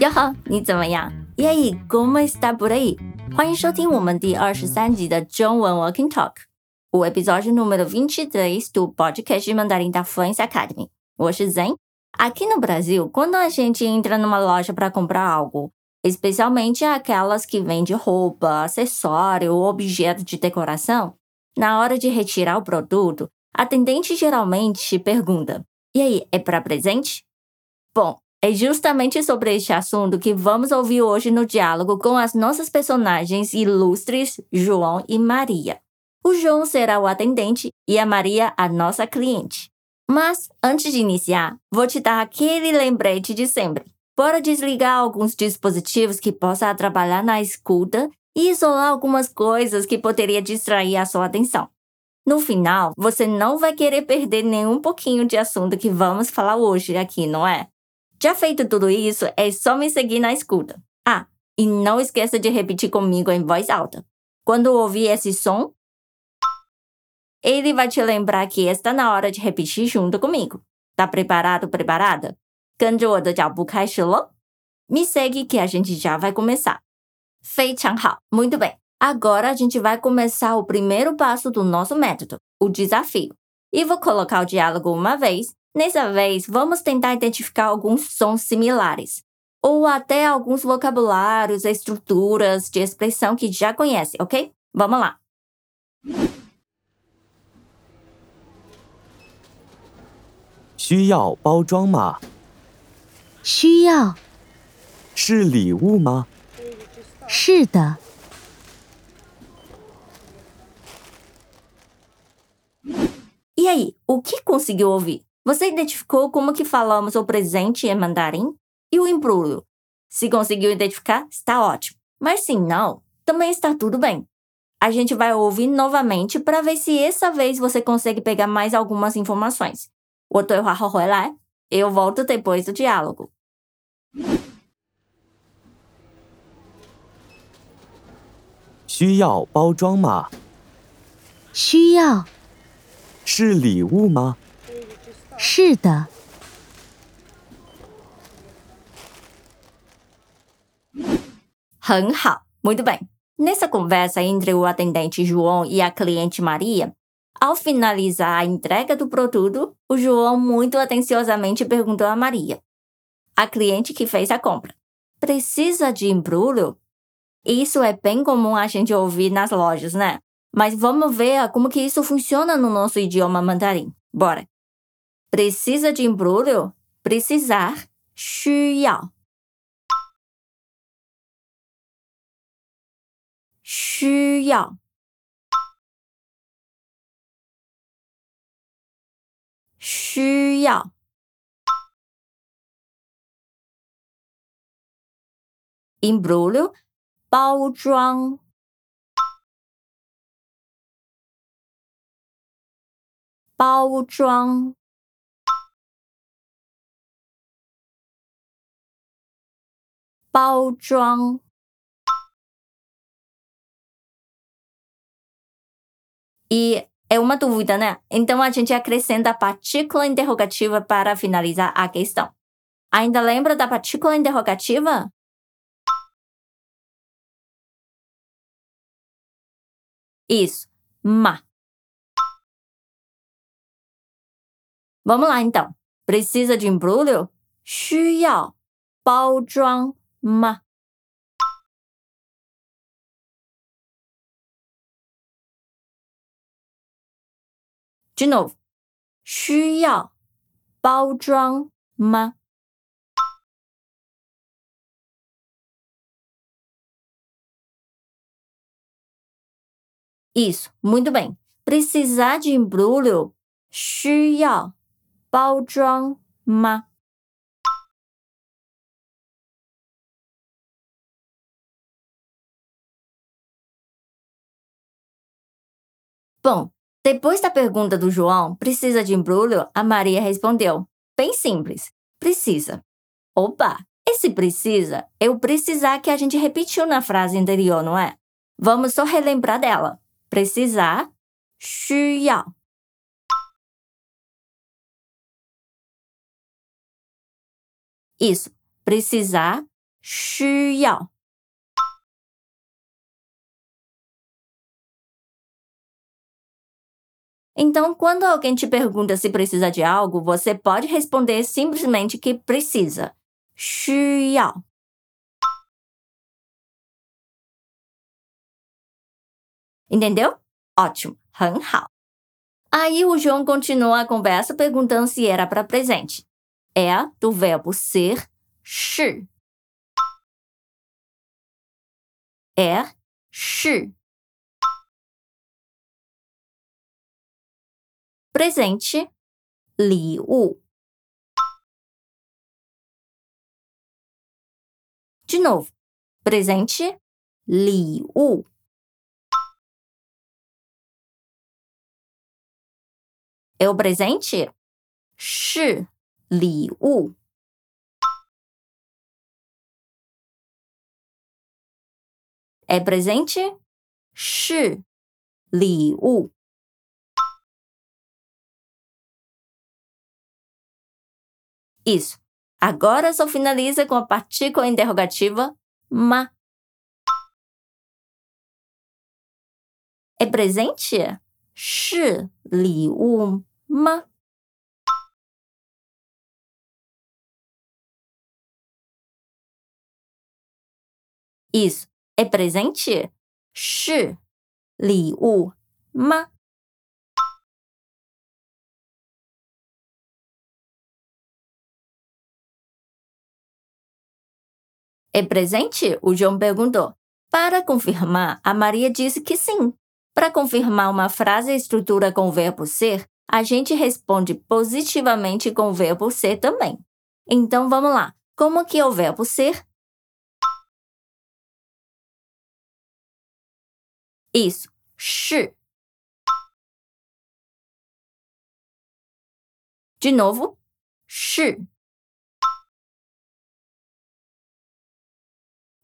哟呵，你怎么样？耶，como está por aí？欢迎收听我们第二十三集的中文 Walking Talk，o episódio número vinte e três do podcast Mandarim da Fluency Academy。我是 Zen。Aqui no Brasil, quando a gente entra numa loja para comprar algo, especialmente aquelas que vendem roupa, acessório ou objeto de decoração, na hora de retirar o produto, a atendente geralmente pergunta: E aí, é para presente? Bom, é justamente sobre este assunto que vamos ouvir hoje no diálogo com as nossas personagens ilustres, João e Maria. O João será o atendente e a Maria a nossa cliente. Mas, antes de iniciar, vou te dar aquele lembrete de sempre. Bora desligar alguns dispositivos que possam atrapalhar na escuta e isolar algumas coisas que poderia distrair a sua atenção. No final, você não vai querer perder nenhum pouquinho de assunto que vamos falar hoje aqui, não é? Já feito tudo isso, é só me seguir na escuta. Ah, e não esqueça de repetir comigo em voz alta. Quando ouvir esse som, ele vai te lembrar que está na hora de repetir junto comigo. Tá preparado, preparada? 跟着我的脚步开始喽。Me segue que a gente já vai começar. 非常好，muito bem. Agora a gente vai começar o primeiro passo do nosso método, o desafio. E vou colocar o diálogo uma vez Nessa vez, vamos tentar identificar alguns sons similares, ou até alguns vocabulários, estruturas de expressão que já conhece, ok? Vamos lá! 需要包装吗？需要。是礼物吗？是的。E aí, o que conseguiu ouvir? Você identificou como que falamos o presente em mandarim? E o embrulho? Se conseguiu identificar, está ótimo. Mas se não, também está tudo bem. A gente vai ouvir novamente para ver se essa vez você consegue pegar mais algumas informações. Eu volto depois do diálogo. 需要包装吗？需要。是礼物吗？ 是的。很好，muito bem. Nessa conversa entre o atendente João e a cliente Maria, ao finalizar a entrega do produto, o João muito atenciosamente perguntou a Maria, a cliente que fez a compra: Precisa de embrulho? Isso é bem comum a gente ouvir nas lojas, né? Mas vamos ver como que isso funciona no nosso idioma mandarim. Bora! Precisa de embrulho? Precisar. 需要。需要。需要。embrulho 包装。包装。 包装。E é uma dúvida, né? Então a gente acrescenta a partícula interrogativa para finalizar a questão. Ainda lembra da partícula interrogativa? Isso, ma. Vamos lá então. Precisa de embrulho? 需要包装 吗？De novo，需要包装吗？Isso, muito bem. Precisar de embrulho 需要包装吗 ？Bom, depois da pergunta do João, precisa de embrulho? A Maria respondeu: bem simples, precisa. Opa, esse precisa é o precisar que a gente repetiu na frase anterior, não é? Vamos só relembrar dela. Precisar, 需要. Isso, precisar, 需要。 Então, quando alguém te pergunta se precisa de algo, você pode responder simplesmente que precisa. 需要。Entendeu? Ótimo, 很好。Aí o João continua a conversa perguntando se era para presente. É do verbo ser, 是。é, 是。 presente, 礼物。De novo, presente, 礼物。É o presente? 是礼物。É presente? 是礼物。 Isso. Agora só finaliza com a partícula interrogativa ma. É presente? Shi li wu ma. Isso. É presente? Shi li wu ma. É presente? O João perguntou. Para confirmar, a Maria disse que sim. Para confirmar uma frase e estrutura com o verbo ser, a gente responde positivamente com o verbo ser também. Então vamos lá. Como que é o verbo ser? Isso, 是. De novo, 是.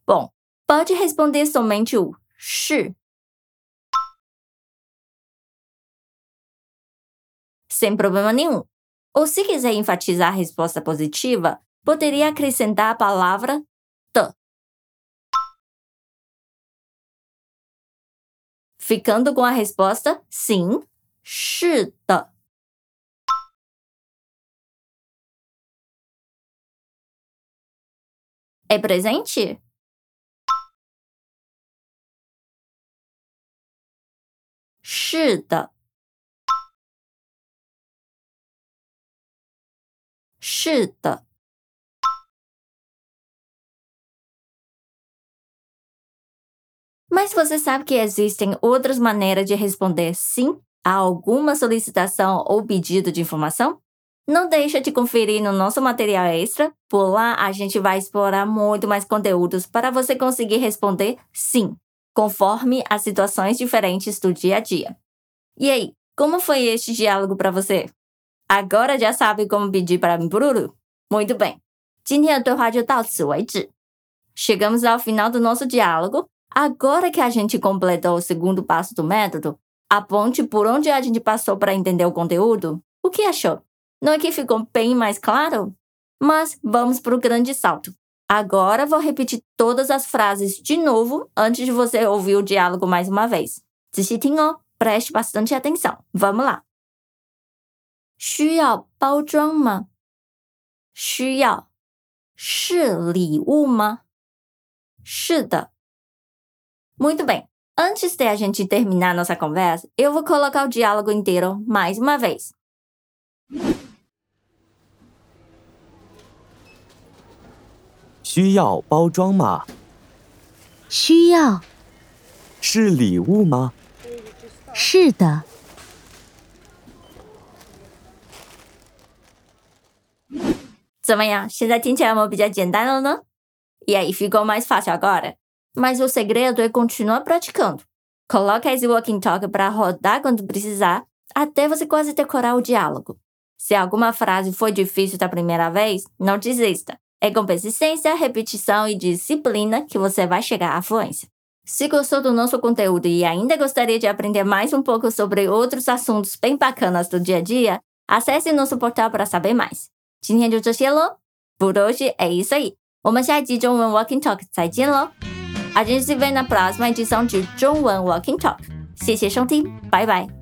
Bom, pode responder somente o shi. Sem problema nenhum. Ou se quiser enfatizar a resposta positiva, poderia acrescentar a palavra t. Ficando com a resposta sim, É presente? 是的，是的。Mas você sabe que existem outras maneiras de responder sim a alguma solicitação ou pedido de informação? Não deixa de conferir no nosso material extra. Por lá a gente vai explorar muito mais conteúdos para você conseguir responder sim conforme as situações diferentes do dia a dia. E aí, como foi este diálogo para você? Agora já sabe como pedir para mim pururu? Muito bem. 今天的对话就到此为止。Chegamos ao final do nosso diálogo. Agora que a gente completou o segundo passo do método, aponte por onde a gente passou para entender o conteúdo. O que achou? Não é que ficou bem mais claro? Mas vamos para o grande salto. Agora vou repetir todas as frases de novo antes de você ouvir o diálogo mais uma vez. 仔细听哦, preste bastante atenção. Vamos lá. 需要包装吗？需要。是礼物吗？是的。Muito bem. Antes de a gente terminar nossa conversa, eu vou colocar o diálogo inteiro mais uma vez. 需要包装吗？需要。 是礼物吗？是的。怎么样？现在听起来有没有比较简单了呢？E aí, ficou mais fácil agora? Mas o segredo é continuar praticando. Coloca esse walking talk para rodar quando precisar, até você quase decorar o diálogo. Se alguma frase foi difícil da primeira vez, não desista. É com persistência, repetição e disciplina que você vai chegar à fluência. Se gostou do nosso conteúdo e ainda gostaria de aprender mais um pouco sobre outros assuntos bem bacanas do dia a dia, acesse nosso portal para saber mais. 今天就这些喽，Por hoje é isso aí. 我们下一集中文 Walking Talk 再见喽！A gente se vê na próxima edição de 中文 Walking Talk。谢谢收听，拜拜。